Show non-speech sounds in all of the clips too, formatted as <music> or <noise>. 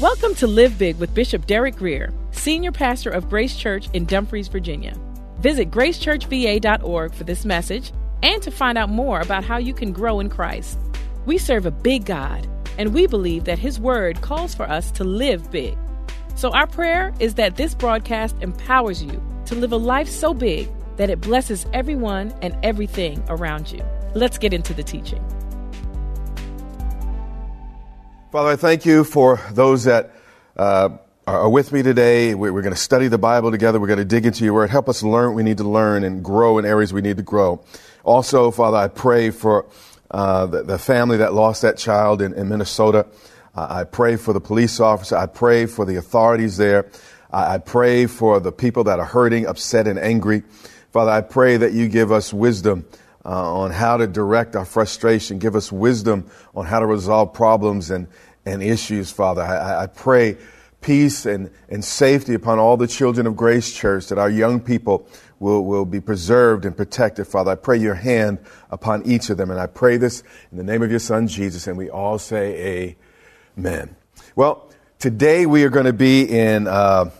Welcome to Live Big with Bishop Derek Grier, Senior Pastor of Grace Church in Dumfries, Virginia. Visit gracechurchva.org for this message and to find out more about how you can grow in Christ. We serve a big God, and we believe that His Word calls for us to live big. So, our prayer is that this broadcast empowers you to live a life so big that it blesses everyone and everything around you. Let's get into the teaching. Father, I thank you for those that uh, are with me today. We're going to study the Bible together. We're going to dig into your word. Help us learn what we need to learn and grow in areas we need to grow. Also, Father, I pray for uh, the, the, family that lost that child in, in Minnesota. Uh, I pray for the police officer. I pray for the authorities there. I, I pray for the people that are hurting, upset, and angry. Father, I pray that you give us wisdom uh, on how to direct our frustration. Give us wisdom on how to resolve problems and, and issues, Father. I, I pray peace and, and safety upon all the children of Grace Church, that our young people will, will be preserved and protected, Father. I pray your hand upon each of them. And I pray this in the name of your Son, Jesus. And we all say, Amen. Well, today we are going to be in, uh,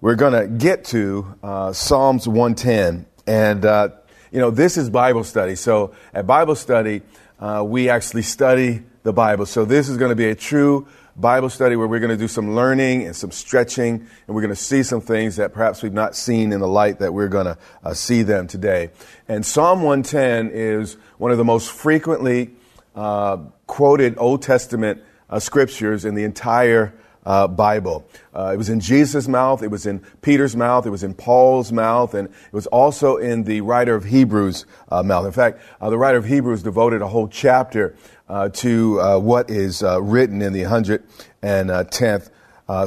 we're going to get to uh, Psalms 110. And uh, you know, this is Bible study. So at Bible study, uh, we actually study the Bible. So this is going to be a true Bible study where we're going to do some learning and some stretching, and we're going to see some things that perhaps we've not seen in the light that we're going to uh, see them today. And Psalm 110 is one of the most frequently uh, quoted Old Testament uh, scriptures in the entire uh, Bible. Uh, it was in Jesus' mouth, it was in Peter's mouth, it was in Paul's mouth, and it was also in the writer of Hebrews' uh, mouth. In fact, uh, the writer of Hebrews devoted a whole chapter uh, to uh, what is written in the 110th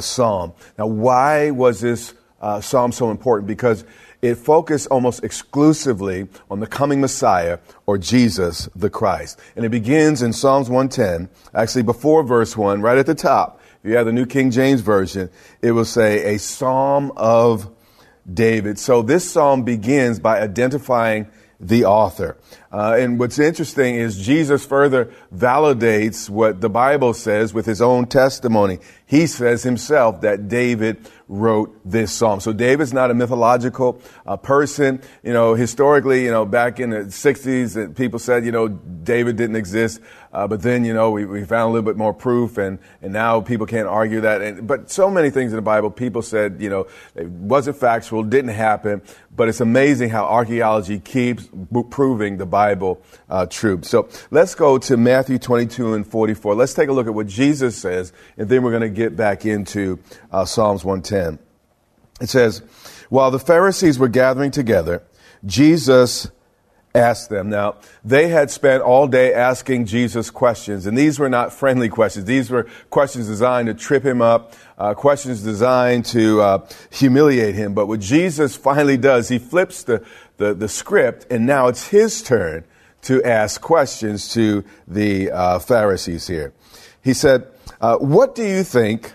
Psalm. Now, why was this psalm so important? Because it focused almost exclusively on the coming Messiah or Jesus the Christ. And it begins in Psalms 110, actually before verse 1, right at the top. You have the New King James Version, it will say a psalm of David. So this psalm begins by identifying the author. Uh, and what's interesting is Jesus further validates what the Bible says with his own testimony. He says himself that David wrote this psalm. So David's not a mythological uh, person. You know, historically, you know, back in the 60s, people said, you know, David didn't exist. Uh, but then, you know, we, we found a little bit more proof, and, and now people can't argue that. And, but so many things in the Bible, people said, you know, it wasn't factual, didn't happen. But it's amazing how archaeology keeps proving the Bible uh, true. So let's go to Matthew 22 and 44. Let's take a look at what Jesus says, and then we're going to get back into uh, Psalms 110. It says, While the Pharisees were gathering together, Jesus asked them. Now, they had spent all day asking Jesus questions, and these were not friendly questions. These were questions designed to trip him up, uh, questions designed to uh, humiliate him. But what Jesus finally does, he flips the, the, the, script, and now it's his turn to ask questions to the uh, Pharisees here. He said, uh, What do you think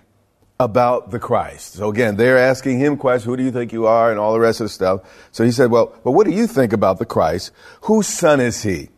about the Christ. So again, they're asking him questions, who do you think you are and all the rest of the stuff. So he said, well, but what do you think about the Christ? Whose son is he?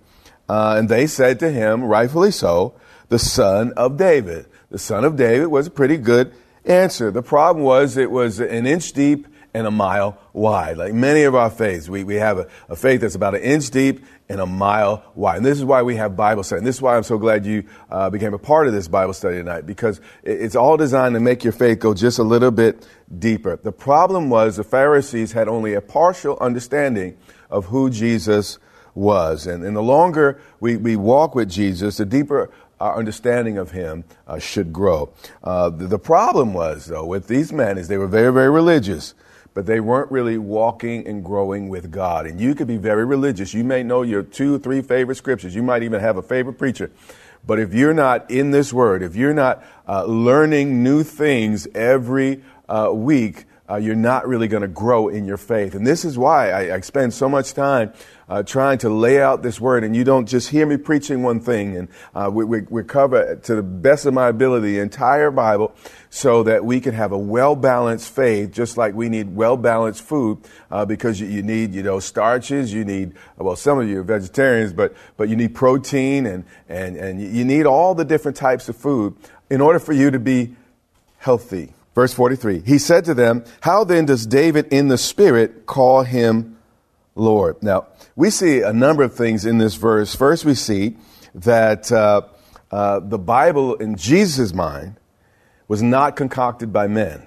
Uh, and they said to him, rightfully so, the son of David. The son of David was a pretty good answer. The problem was it was an inch deep and a mile wide. Like many of our faiths, we, we have a, a faith that's about an inch deep and a mile wide. And this is why we have Bible study. And this is why I'm so glad you uh, became a part of this Bible study tonight, because it's all designed to make your faith go just a little bit deeper. The problem was the Pharisees had only a partial understanding of who Jesus was. And, and the longer we, we walk with Jesus, the deeper our understanding of him uh, should grow. Uh, the, the problem was, though, with these men is they were very, very religious but they weren't really walking and growing with God. And you could be very religious. You may know your two, three favorite scriptures. You might even have a favorite preacher. But if you're not in this word, if you're not uh, learning new things every uh, week, uh, you're not really going to grow in your faith. And this is why I, I spend so much time uh, trying to lay out this word. And you don't just hear me preaching one thing. And uh, we, we, we, cover, to the best of my ability, the entire Bible so that we can have a well balanced faith, just like we need well balanced food, uh, because you, you, need, you know, starches. You need, well, some of you are vegetarians, but, but you need protein and, and, and you need all the different types of food in order for you to be healthy. Verse 43 He said to them, How then does David in the Spirit call him Lord? Now, we see a number of things in this verse. First, we see that uh, uh, the Bible, in Jesus' mind, was not concocted by men.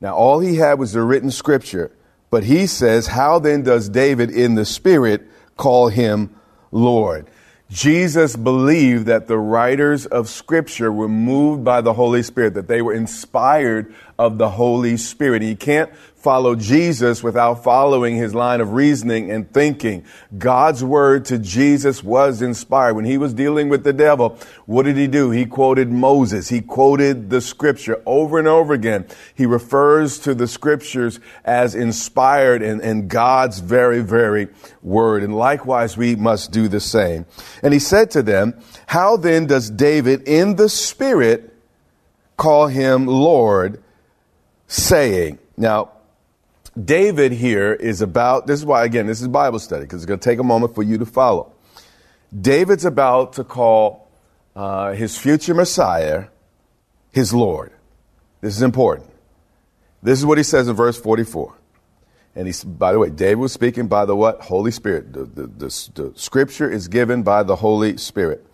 Now, all he had was the written scripture, but he says, How then does David in the Spirit call him Lord? Jesus believed that the writers of Scripture were moved by the Holy Spirit, that they were inspired of the Holy Spirit. You can't follow Jesus without following his line of reasoning and thinking. God's word to Jesus was inspired. When he was dealing with the devil, what did he do? He quoted Moses. He quoted the scripture over and over again. He refers to the scriptures as inspired and, and God's very, very word. And likewise, we must do the same. And he said to them, how then does David in the spirit call him Lord, saying, now, David here is about, this is why, again, this is Bible study, because it's going to take a moment for you to follow. David's about to call uh, his future Messiah his Lord. This is important. This is what he says in verse 44. And he's, by the way, David was speaking by the what? Holy Spirit. The, the, the, the scripture is given by the Holy Spirit.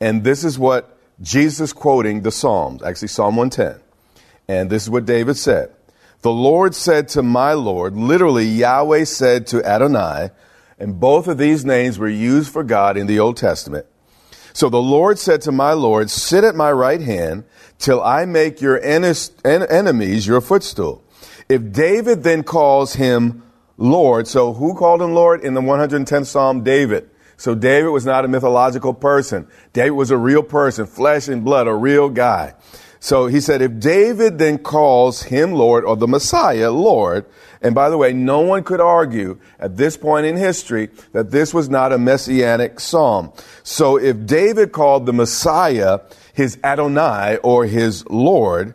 And this is what Jesus quoting the Psalms, actually Psalm 110. And this is what David said. The Lord said to my Lord, literally, Yahweh said to Adonai, and both of these names were used for God in the Old Testament. So the Lord said to my Lord, Sit at my right hand till I make your enemies your footstool. If David then calls him Lord, so who called him Lord in the 110th Psalm? David. So David was not a mythological person. David was a real person, flesh and blood, a real guy. So he said, if David then calls him Lord or the Messiah Lord, and by the way, no one could argue at this point in history that this was not a messianic psalm. So if David called the Messiah his Adonai or his Lord,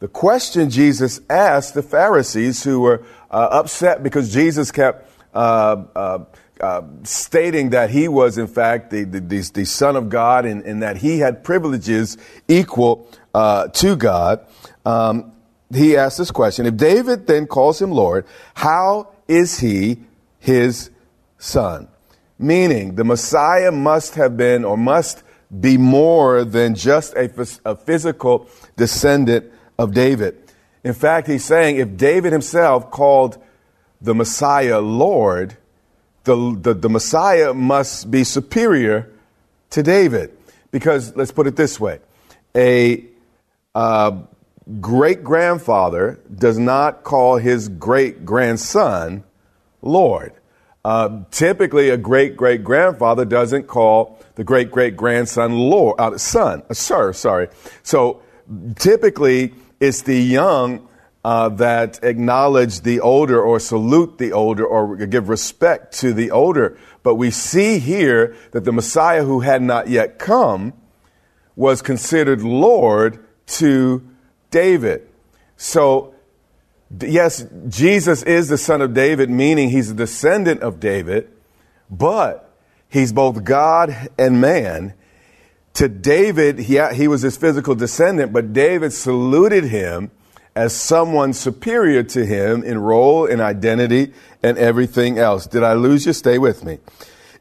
the question Jesus asked the Pharisees who were uh, upset because Jesus kept uh, uh, uh, stating that he was, in fact, the, the, the, the Son of God and, and, that he had privileges equal uh, to God, um, he asks this question If David then calls him Lord, how is he his son? Meaning, the Messiah must have been or must be more than just a, a physical descendant of David. In fact, he's saying if David himself called the Messiah Lord, the, the, the Messiah must be superior to David. Because let's put it this way a uh, great grandfather does not call his great grandson Lord. Uh, typically, a great great grandfather doesn't call the great great grandson Lord, uh, son, uh, sir, sorry. So typically, it's the young uh, that acknowledge the older or salute the older or give respect to the older. But we see here that the Messiah who had not yet come was considered Lord to David. So, yes, Jesus is the son of David, meaning he's a descendant of David, but he's both God and man. To David, he, he was his physical descendant, but David saluted him as someone superior to him in role and identity and everything else. Did I lose you? Stay with me.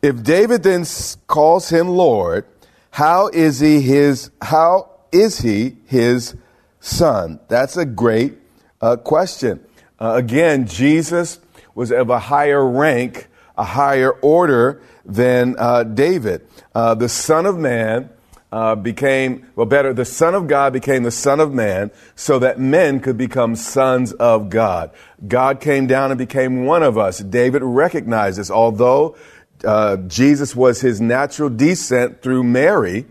If David then calls him Lord, how is he his, how is he his son? That's a great uh, question. Uh, again, Jesus was of a higher rank, a higher order than uh, David. Uh, the Son of Man uh, became, well, better, the Son of God became the Son of Man so that men could become sons of God. God came down and became one of us. David recognized this. Although uh, Jesus was his natural descent through Mary,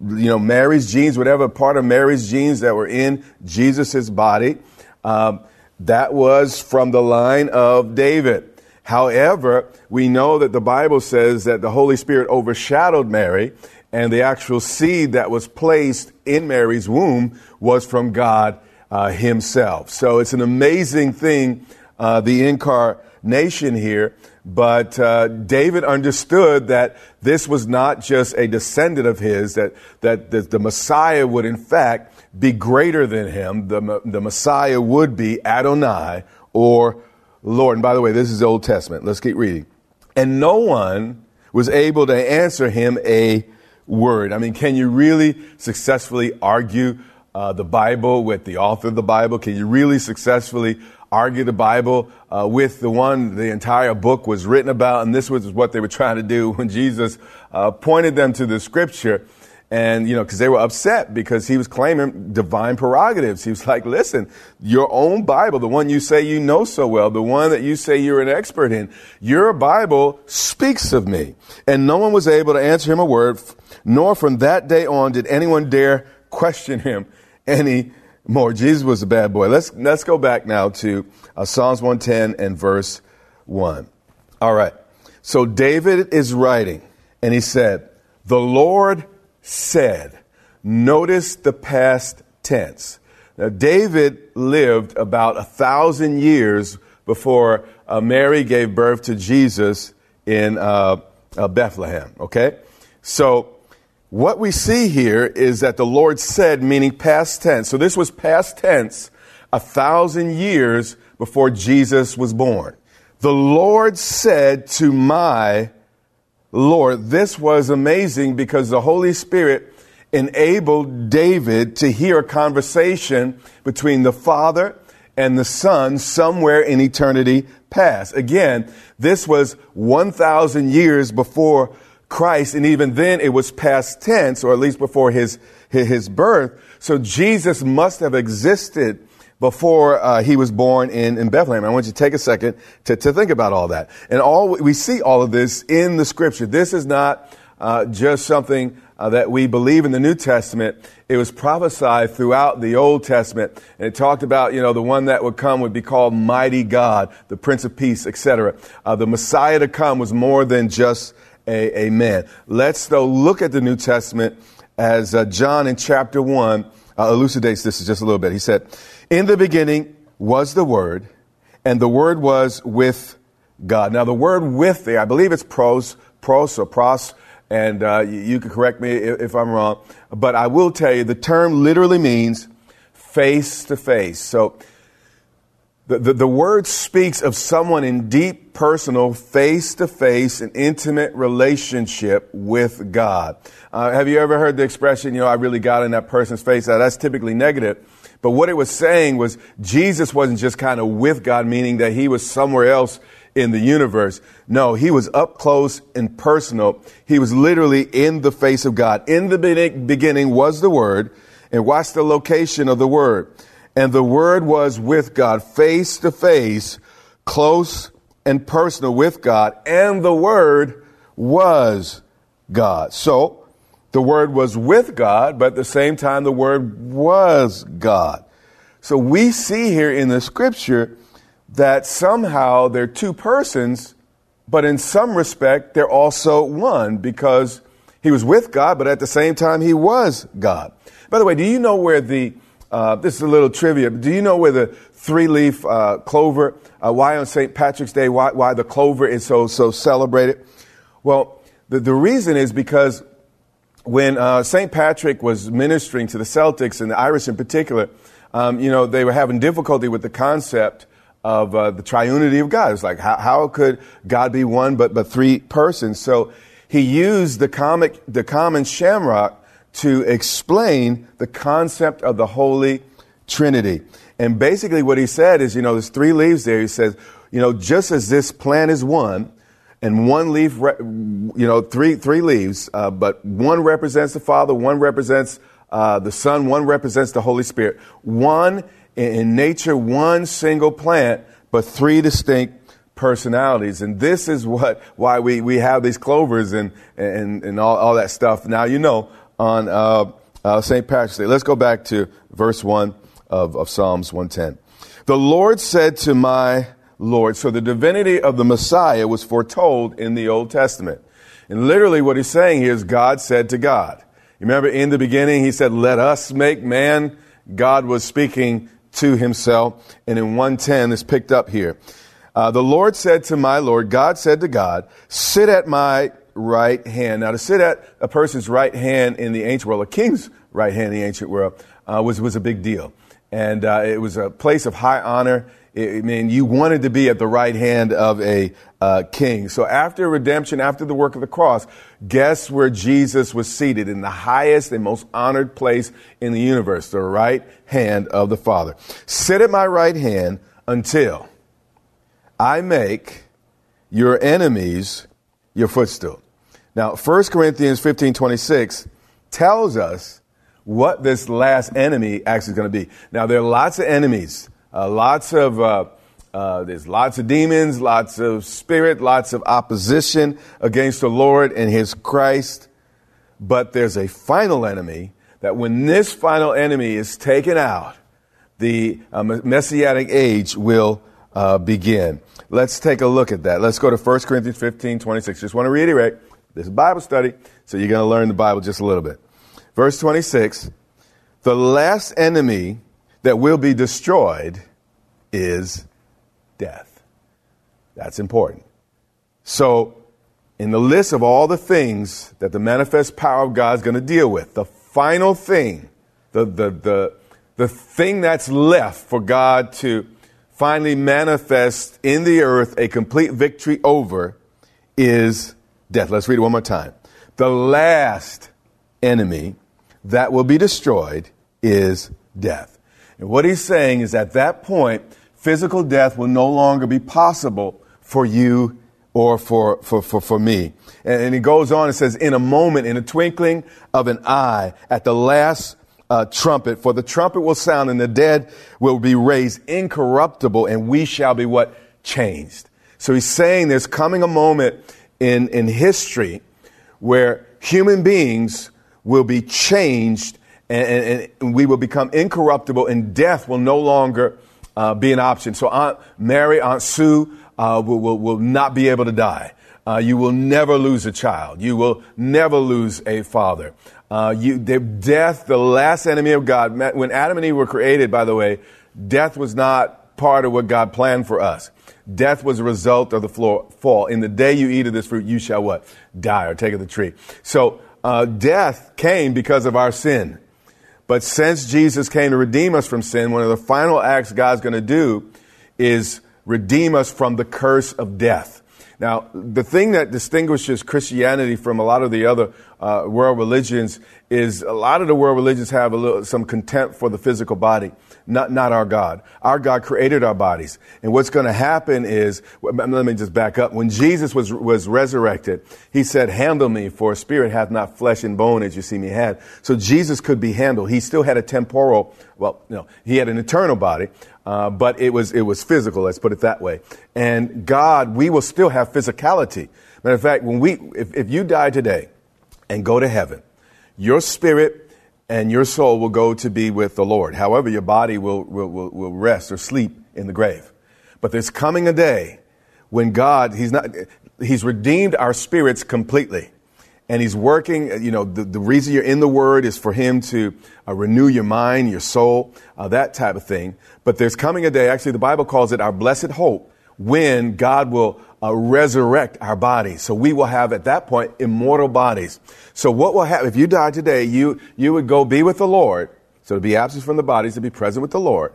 you know, Mary's genes, whatever part of Mary's genes that were in Jesus' body, um, that was from the line of David. However, we know that the Bible says that the Holy Spirit overshadowed Mary, and the actual seed that was placed in Mary's womb was from God uh, Himself. So it's an amazing thing, uh, the incarnation here. But uh, David understood that this was not just a descendant of his, that, that the, the Messiah would, in fact, be greater than him. The, the Messiah would be Adonai or Lord. And by the way, this is the Old Testament. Let's keep reading. And no one was able to answer him a word. I mean, can you really successfully argue uh, the Bible with the author of the Bible? Can you really successfully argue the Bible uh, with the one the entire book was written about? And this was what they were trying to do <laughs> when Jesus uh, pointed them to the scripture. And, you know, because they were upset because he was claiming divine prerogatives. He was like, listen, your own Bible, the one you say you know so well, the one that you say you're an expert in, your Bible speaks of me. And no one was able to answer him a word, nor from that day on did anyone dare question him <laughs> any more. Jesus was a bad boy. Let's, let's go back now to uh, Psalms 110 and verse 1. All right. So David is writing, and he said, The Lord said. Notice the past tense. Now, David lived about a thousand years before uh, Mary gave birth to Jesus in uh, uh, Bethlehem. Okay? So, what we see here is that the Lord said, meaning past tense. So, this was past tense a thousand years before Jesus was born. The Lord said to my Lord. This was amazing because the Holy Spirit enabled David to hear a conversation between the Father and the Son somewhere in eternity past. Again, this was 1,000 years before Christ, and even then it was past tense, or at least before his, his birth. So Jesus must have existed before uh, he was born in, in Bethlehem. I want you to take a second to, to think about all that. And all we see all of this in the scripture. This is not uh, just something uh, that we believe in the New Testament. It was prophesied throughout the Old Testament, and it talked about you know the one that would come would be called Mighty God, the Prince of Peace, etc. Uh, the Messiah to come was more than just a, a man. Let's though look at the New Testament as uh, John in chapter one uh, elucidates this just a little bit. He said. In the beginning was the Word, and the Word was with God. Now, the word with there, I believe it's pros, pros or pros, and uh, you, you, can correct me if, if I'm wrong, but I will tell you the term literally means face to face. So, the, the, the, word speaks of someone in deep, personal, face to face, and intimate relationship with God. Uh, have you ever heard the expression, you know, I really got in that person's face? Now, that's typically negative. But what it was saying was Jesus wasn't just kind of with God, meaning that he was somewhere else in the universe. No, he was up close and personal. He was literally in the face of God. In the beginning was the Word, and watch the location of the Word. And the Word was with God, face to face, close and personal with God, and the Word was God. So, the Word was with God, but at the same time, the Word was God. So we see here in the scripture that somehow they're two persons, but in some respect, they're also one because he was with God, but at the same time, he was God. By the way, do you know where the, uh, this is a little trivia, do you know where the three leaf uh, clover, uh, why on St. Patrick's Day, why, why the clover is so, so celebrated? Well, the, the reason is because when uh, St. Patrick was ministering to the Celtics and the Irish in particular, um, you know, they were having difficulty with the concept of uh, the triunity of God. It's like, how, how could God be one but, but three persons? So he used the, comic, the common shamrock to explain the concept of the Holy Trinity. And basically, what he said is, you know, there's three leaves there. He says, you know, just as this plant is one, and one leaf, you know, three three leaves, uh, but one represents the Father, one represents uh, the Son, one represents the Holy Spirit. One in nature, one single plant, but three distinct personalities. And this is what why we, we have these clovers and and, and all, all that stuff. Now you know on uh, uh St. Patrick's Day. Let's go back to verse one of, of Psalms 110. The Lord said to my Lord. So the divinity of the Messiah was foretold in the Old Testament. And literally what he's saying here is God said to God. Remember in the beginning he said, let us make man. God was speaking to himself. And in 110 is picked up here. Uh, the Lord said to my Lord, God said to God, sit at my right hand. Now to sit at a person's right hand in the ancient world, a king's right hand in the ancient world, uh, was, was a big deal. And uh, it was a place of high honor. I mean, you wanted to be at the right hand of a uh, king. So after redemption, after the work of the cross, guess where Jesus was seated in the highest and most honored place in the universe, the right hand of the Father. Sit at my right hand until I make your enemies your footstool. Now, 1 Corinthians 15 26 tells us what this last enemy actually is going to be. Now, there are lots of enemies uh, lots of uh, uh, there's lots of demons, lots of spirit, lots of opposition against the Lord and His Christ. But there's a final enemy that when this final enemy is taken out, the uh, messianic age will uh, begin. Let's take a look at that. Let's go to 1 Corinthians 15, 26. Just want to reiterate, this is Bible study, so you're going to learn the Bible just a little bit. Verse 26, the last enemy that will be destroyed is death. That's important. So, in the list of all the things that the manifest power of God is going to deal with, the final thing, the, the, the, the thing that's left for God to finally manifest in the earth a complete victory over is death. Let's read it one more time. The last enemy that will be destroyed is death. And what he's saying is at that point, physical death will no longer be possible for you or for, for, for, for me. And, and he goes on and says, in a moment, in a twinkling of an eye, at the last uh, trumpet, for the trumpet will sound and the dead will be raised incorruptible and we shall be what? Changed. So he's saying there's coming a moment in, in history where human beings will be changed and, and, and, we will become incorruptible, and death will no longer uh, be an option. So Aunt Mary, Aunt Sue uh, will, will, will, not be able to die. Uh, you will never lose a child. You will never lose a father. Uh, you, the, death, the last enemy of God. When Adam and Eve were created, by the way, death was not part of what God planned for us. Death was a result of the fall. In the day you eat of this fruit, you shall what? Die or take of the tree. So uh, death came because of our sin. But since Jesus came to redeem us from sin, one of the final acts God's going to do is redeem us from the curse of death. Now, the thing that distinguishes Christianity from a lot of the other uh, world religions is a lot of the world religions have a little, some contempt for the physical body not, not our God. Our God created our bodies. And what's going to happen is, let me just back up. When Jesus was, was resurrected, he said, handle me for spirit hath not flesh and bone as you see me had. So Jesus could be handled. He still had a temporal, well, no, he had an eternal body, uh, but it was, it was physical. Let's put it that way. And God, we will still have physicality. Matter of fact, when we, if, if you die today and go to heaven, your spirit and your soul will go to be with the Lord. However, your body will, will, will, rest or sleep in the grave. But there's coming a day when God, He's not, He's redeemed our spirits completely. And He's working, you know, the, the reason you're in the Word is for Him to uh, renew your mind, your soul, uh, that type of thing. But there's coming a day, actually, the Bible calls it our blessed hope, when God will uh, resurrect our bodies. So we will have at that point immortal bodies. So what will happen if you die today? You you would go be with the Lord. So to be absent from the bodies to be present with the Lord.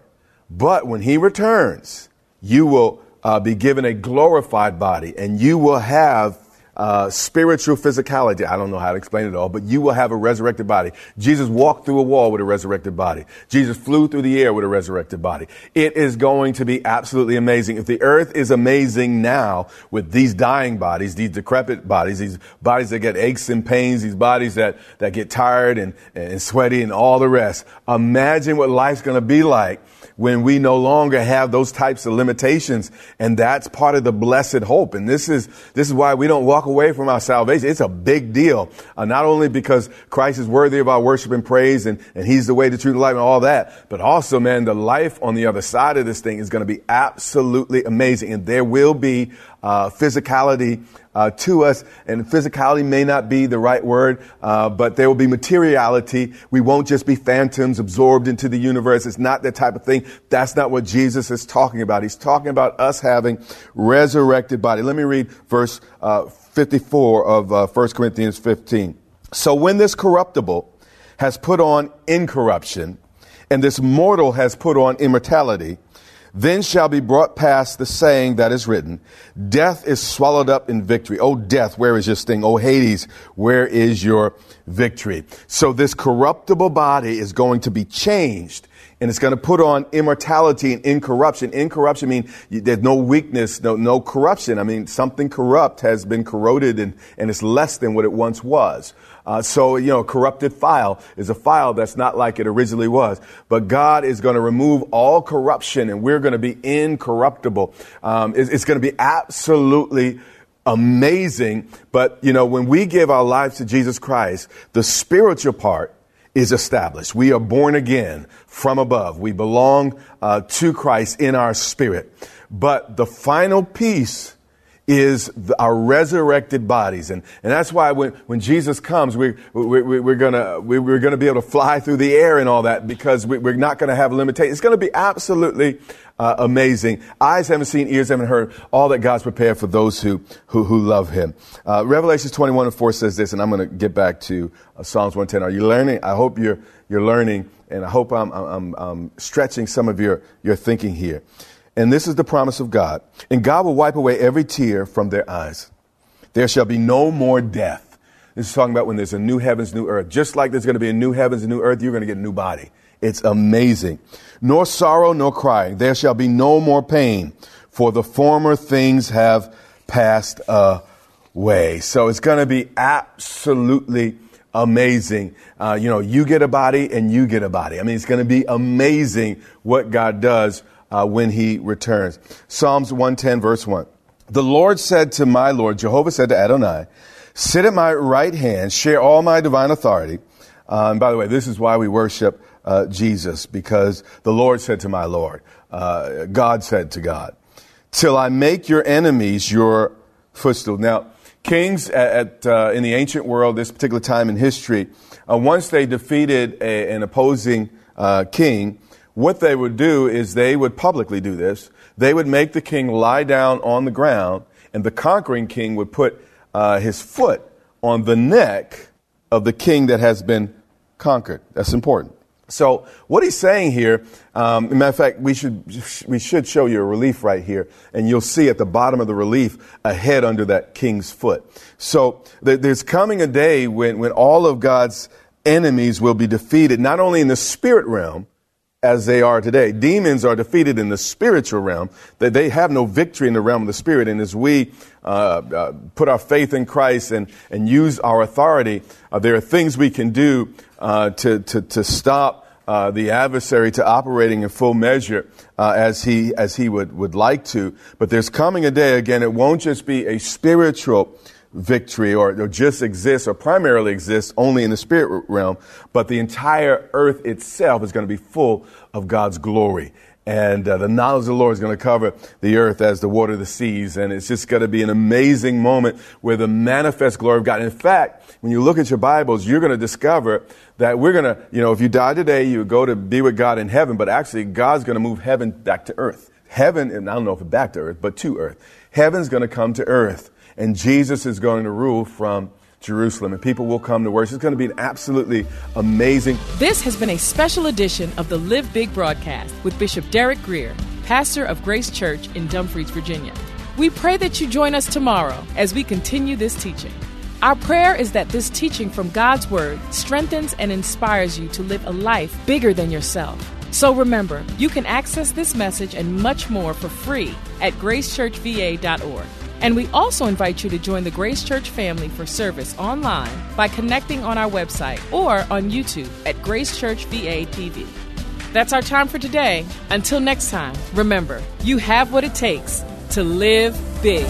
But when he returns, you will uh, be given a glorified body and you will have uh, spiritual physicality. I don't know how to explain it all, but you will have a resurrected body. Jesus walked through a wall with a resurrected body. Jesus flew through the air with a resurrected body. It is going to be absolutely amazing. If the earth is amazing now with these dying bodies, these decrepit bodies, these bodies that get aches and pains, these bodies that, that get tired and, and sweaty and all the rest, imagine what life's going to be like when we no longer have those types of limitations. And that's part of the blessed hope. And this is, this is why we don't walk away from our salvation. It's a big deal. Uh, not only because Christ is worthy of our worship and praise and, and he's the way, the truth, and life and all that, but also, man, the life on the other side of this thing is going to be absolutely amazing. And there will be uh, physicality uh, to us. And physicality may not be the right word, uh, but there will be materiality. We won't just be phantoms absorbed into the universe. It's not that type of thing. That's not what Jesus is talking about. He's talking about us having resurrected body. Let me read verse uh, 54 of uh, 1 Corinthians 15. So when this corruptible has put on incorruption, and this mortal has put on immortality, then shall be brought past the saying that is written, Death is swallowed up in victory. O death, where is your sting? O Hades, where is your victory? So this corruptible body is going to be changed and it's going to put on immortality and incorruption. Incorruption means there's no weakness, no, no corruption. I mean, something corrupt has been corroded and, and it's less than what it once was. Uh, so, you know, corrupted file is a file that's not like it originally was. But God is going to remove all corruption and we're going to be incorruptible. Um, it's, it's going to be absolutely amazing. But, you know, when we give our lives to Jesus Christ, the spiritual part is established. We are born again from above. We belong uh, to Christ in our spirit. But the final piece is the, our resurrected bodies. And, and that's why when, when Jesus comes, we, we, we, we're gonna, we, we're gonna be able to fly through the air and all that because we, we're not gonna have limitations. It's gonna be absolutely uh, amazing. Eyes haven't seen, ears haven't heard all that God's prepared for those who, who, who love Him. Uh, Revelations 21 and 4 says this, and I'm gonna get back to uh, Psalms 110. Are you learning? I hope you're, you're learning, and I hope I'm, I'm, I'm stretching some of your, your thinking here. And this is the promise of God. And God will wipe away every tear from their eyes. There shall be no more death. This is talking about when there's a new heavens, new earth. Just like there's going to be a new heavens and new earth, you're going to get a new body. It's amazing. Nor sorrow, nor crying. There shall be no more pain, for the former things have passed away. So it's going to be absolutely amazing. Uh, you know, you get a body and you get a body. I mean, it's going to be amazing what God does uh, when he returns. Psalms 110, verse 1. The Lord said to my Lord, Jehovah said to Adonai, Sit at my right hand, share all my divine authority. Uh, and by the way, this is why we worship uh, Jesus, because the Lord said to my Lord, uh, God said to God, Till I make your enemies your footstool. Now, kings at, at uh, in the ancient world, this particular time in history, uh, once they defeated a, an opposing king, what they would do is they would publicly do this. They would make the king lie down on the ground, and the conquering king would put uh, his foot on the neck of the king that has been conquered. That's important. So what he's saying here, um, matter of fact, we should we should show you a relief right here, and you'll see at the bottom of the relief a head under that king's foot. So there's coming a day when when all of God's enemies will be defeated, not only in the spirit realm, as they are today. Demons are defeated in the spiritual realm. That they have no victory in the realm of the spirit. And as we uh, uh, put our faith in Christ and, and use our authority, uh, there are things we can do uh, to, to, to stop uh, the adversary to operating in full measure uh, as he as he would, would like to. But there's coming a day again. It won't just be a spiritual victory or, or just exists or primarily exists only in the spirit realm, but the entire earth itself is going to be full of God's glory. And uh, the knowledge of the Lord is going to cover the earth as the water of the seas. And it's just going to be an amazing moment where the manifest glory of God. In fact, when you look at your Bibles, you're going to discover that we're going to, you know, if you die today, you go to be with God in heaven, but actually God's going to move heaven back to earth. Heaven, and I don't know if back to earth, but to earth. Heaven's going to come to earth and Jesus is going to rule from Jerusalem, and people will come to worship. It's going to be an absolutely amazing. This has been a special edition of the Live Big broadcast with Bishop Derek Grier, pastor of Grace Church in Dumfries, Virginia. We pray that you join us tomorrow as we continue this teaching. Our prayer is that this teaching from God's Word strengthens and inspires you to live a life bigger than yourself. So remember, you can access this message and much more for free at gracechurchva.org. And we also invite you to join the Grace Church family for service online by connecting on our website or on YouTube at Grace Church VA TV. That's our time for today. Until next time, remember, you have what it takes to live big.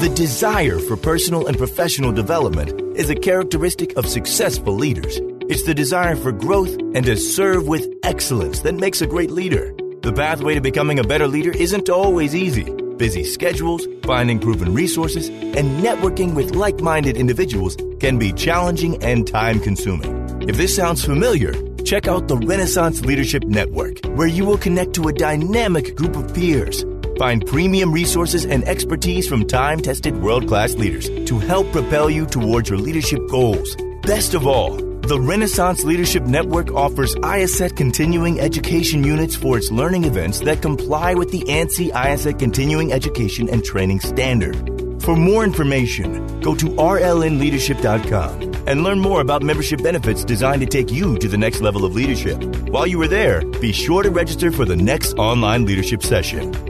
The desire for personal and professional development is a characteristic of successful leaders. It's the desire for growth and to serve with excellence that makes a great leader. The pathway to becoming a better leader isn't always easy. Busy schedules, finding proven resources, and networking with like minded individuals can be challenging and time consuming. If this sounds familiar, check out the Renaissance Leadership Network, where you will connect to a dynamic group of peers. Find premium resources and expertise from time tested world class leaders to help propel you towards your leadership goals. Best of all, the Renaissance Leadership Network offers IACET continuing education units for its learning events that comply with the ANSI IACET continuing education and training standard. For more information, go to rlnleadership.com and learn more about membership benefits designed to take you to the next level of leadership. While you are there, be sure to register for the next online leadership session.